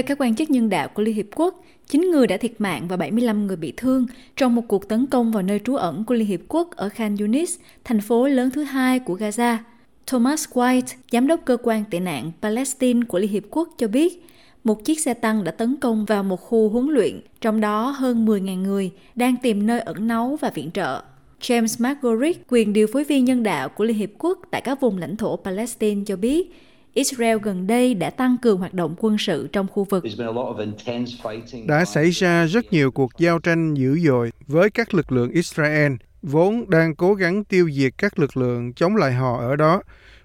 Theo các quan chức nhân đạo của Liên Hiệp Quốc, 9 người đã thiệt mạng và 75 người bị thương trong một cuộc tấn công vào nơi trú ẩn của Liên Hiệp Quốc ở Khan Yunis, thành phố lớn thứ hai của Gaza. Thomas White, giám đốc cơ quan tị nạn Palestine của Liên Hiệp Quốc cho biết, một chiếc xe tăng đã tấn công vào một khu huấn luyện, trong đó hơn 10.000 người đang tìm nơi ẩn náu và viện trợ. James Margorick, quyền điều phối viên nhân đạo của Liên Hiệp Quốc tại các vùng lãnh thổ Palestine cho biết, Israel gần đây đã tăng cường hoạt động quân sự trong khu vực. Đã xảy ra rất nhiều cuộc giao tranh dữ dội với các lực lượng Israel vốn đang cố gắng tiêu diệt các lực lượng chống lại họ ở đó.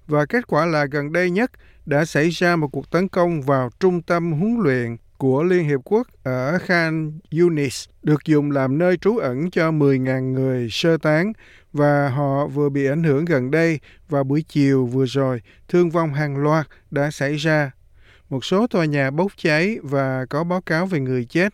Và kết quả là gần đây nhất đã xảy ra một cuộc tấn công vào trung tâm huấn luyện của Liên Hiệp Quốc ở Khan Yunis được dùng làm nơi trú ẩn cho 10.000 người sơ tán và họ vừa bị ảnh hưởng gần đây và buổi chiều vừa rồi thương vong hàng loạt đã xảy ra. Một số tòa nhà bốc cháy và có báo cáo về người chết.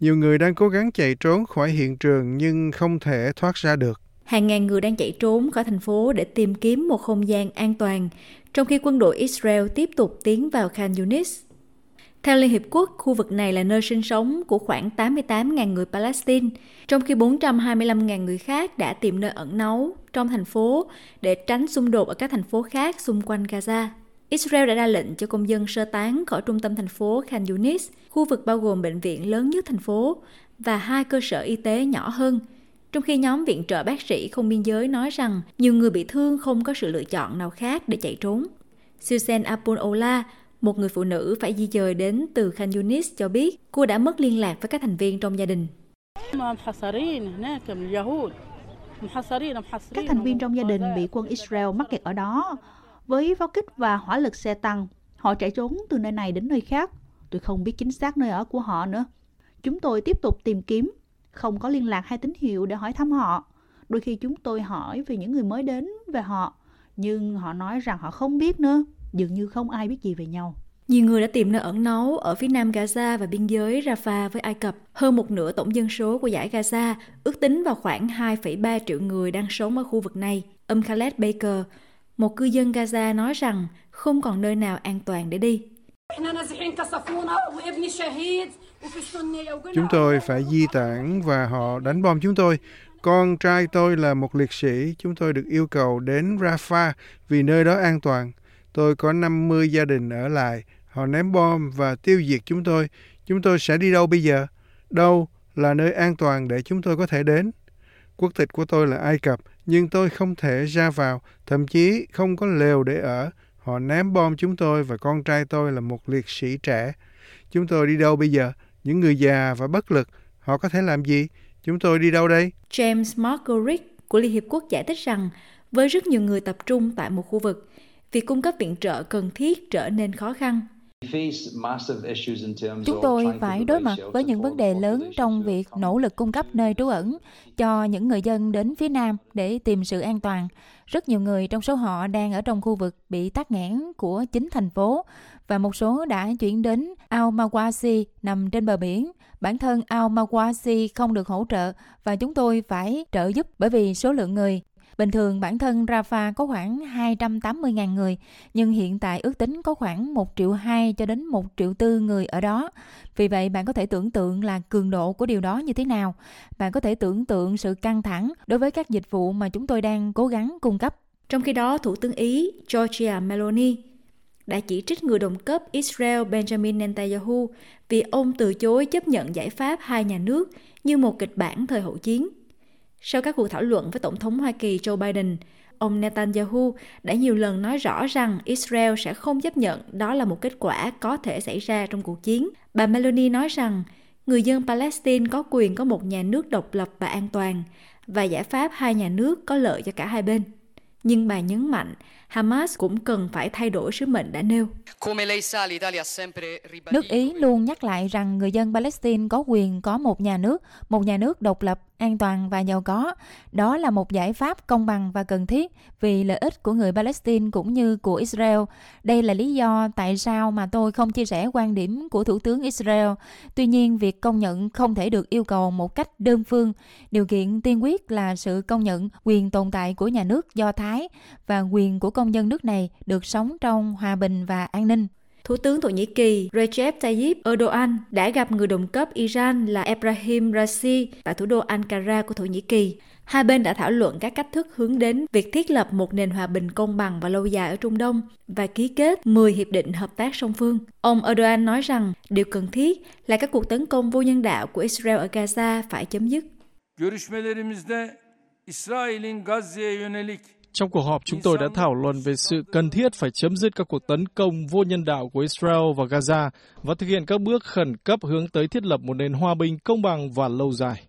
Nhiều người đang cố gắng chạy trốn khỏi hiện trường nhưng không thể thoát ra được. Hàng ngàn người đang chạy trốn khỏi thành phố để tìm kiếm một không gian an toàn, trong khi quân đội Israel tiếp tục tiến vào Khan Yunis. Theo Liên Hiệp Quốc, khu vực này là nơi sinh sống của khoảng 88.000 người Palestine, trong khi 425.000 người khác đã tìm nơi ẩn náu trong thành phố để tránh xung đột ở các thành phố khác xung quanh Gaza. Israel đã ra lệnh cho công dân sơ tán khỏi trung tâm thành phố Khan Yunis, khu vực bao gồm bệnh viện lớn nhất thành phố và hai cơ sở y tế nhỏ hơn, trong khi nhóm viện trợ bác sĩ không biên giới nói rằng nhiều người bị thương không có sự lựa chọn nào khác để chạy trốn. Susan Apunola một người phụ nữ phải di dời đến từ Khan Yunis cho biết cô đã mất liên lạc với các thành viên trong gia đình. Các thành viên trong gia đình bị quân Israel mắc kẹt ở đó. Với pháo kích và hỏa lực xe tăng, họ chạy trốn từ nơi này đến nơi khác. Tôi không biết chính xác nơi ở của họ nữa. Chúng tôi tiếp tục tìm kiếm, không có liên lạc hay tín hiệu để hỏi thăm họ. Đôi khi chúng tôi hỏi về những người mới đến về họ, nhưng họ nói rằng họ không biết nữa dường như không ai biết gì về nhau. Nhiều người đã tìm nơi ẩn náu ở phía nam Gaza và biên giới Rafah với Ai Cập. Hơn một nửa tổng dân số của giải Gaza ước tính vào khoảng 2,3 triệu người đang sống ở khu vực này. Ông Khaled Baker, một cư dân Gaza nói rằng không còn nơi nào an toàn để đi. Chúng tôi phải di tản và họ đánh bom chúng tôi. Con trai tôi là một liệt sĩ, chúng tôi được yêu cầu đến Rafah vì nơi đó an toàn. Tôi có 50 gia đình ở lại. Họ ném bom và tiêu diệt chúng tôi. Chúng tôi sẽ đi đâu bây giờ? Đâu là nơi an toàn để chúng tôi có thể đến? Quốc tịch của tôi là Ai Cập, nhưng tôi không thể ra vào, thậm chí không có lều để ở. Họ ném bom chúng tôi và con trai tôi là một liệt sĩ trẻ. Chúng tôi đi đâu bây giờ? Những người già và bất lực, họ có thể làm gì? Chúng tôi đi đâu đây? James Margorick của Liên Hiệp Quốc giải thích rằng với rất nhiều người tập trung tại một khu vực, việc cung cấp viện trợ cần thiết trở nên khó khăn. Chúng tôi phải đối mặt với những vấn đề lớn trong việc nỗ lực cung cấp nơi trú ẩn cho những người dân đến phía Nam để tìm sự an toàn. Rất nhiều người trong số họ đang ở trong khu vực bị tắc nghẽn của chính thành phố và một số đã chuyển đến Al Mawasi nằm trên bờ biển. Bản thân Al Mawasi không được hỗ trợ và chúng tôi phải trợ giúp bởi vì số lượng người Bình thường bản thân Rafah có khoảng 280.000 người, nhưng hiện tại ước tính có khoảng 1 triệu 2 cho đến 1 triệu 4 người ở đó. Vì vậy bạn có thể tưởng tượng là cường độ của điều đó như thế nào. Bạn có thể tưởng tượng sự căng thẳng đối với các dịch vụ mà chúng tôi đang cố gắng cung cấp. Trong khi đó, Thủ tướng Ý Georgia Meloni đã chỉ trích người đồng cấp Israel Benjamin Netanyahu vì ông từ chối chấp nhận giải pháp hai nhà nước như một kịch bản thời hậu chiến. Sau các cuộc thảo luận với Tổng thống Hoa Kỳ Joe Biden, ông Netanyahu đã nhiều lần nói rõ rằng Israel sẽ không chấp nhận đó là một kết quả có thể xảy ra trong cuộc chiến. Bà Meloni nói rằng người dân Palestine có quyền có một nhà nước độc lập và an toàn và giải pháp hai nhà nước có lợi cho cả hai bên. Nhưng bà nhấn mạnh Hamas cũng cần phải thay đổi sứ mệnh đã nêu. Nước Ý luôn nhắc lại rằng người dân Palestine có quyền có một nhà nước, một nhà nước độc lập, an toàn và giàu có. Đó là một giải pháp công bằng và cần thiết vì lợi ích của người Palestine cũng như của Israel. Đây là lý do tại sao mà tôi không chia sẻ quan điểm của Thủ tướng Israel. Tuy nhiên, việc công nhận không thể được yêu cầu một cách đơn phương. Điều kiện tiên quyết là sự công nhận quyền tồn tại của nhà nước Do Thái và quyền của công dân nước này được sống trong hòa bình và an ninh. Thủ tướng Thổ Nhĩ Kỳ Recep Tayyip Erdogan đã gặp người đồng cấp Iran là Ebrahim Raisi tại thủ đô Ankara của Thổ Nhĩ Kỳ. Hai bên đã thảo luận các cách thức hướng đến việc thiết lập một nền hòa bình công bằng và lâu dài ở Trung Đông và ký kết 10 hiệp định hợp tác song phương. Ông Erdogan nói rằng điều cần thiết là các cuộc tấn công vô nhân đạo của Israel ở Gaza phải chấm dứt. Görüşmelerimizde İsrail'in Gazze'ye yönelik trong cuộc họp, chúng tôi đã thảo luận về sự cần thiết phải chấm dứt các cuộc tấn công vô nhân đạo của Israel và Gaza và thực hiện các bước khẩn cấp hướng tới thiết lập một nền hòa bình công bằng và lâu dài.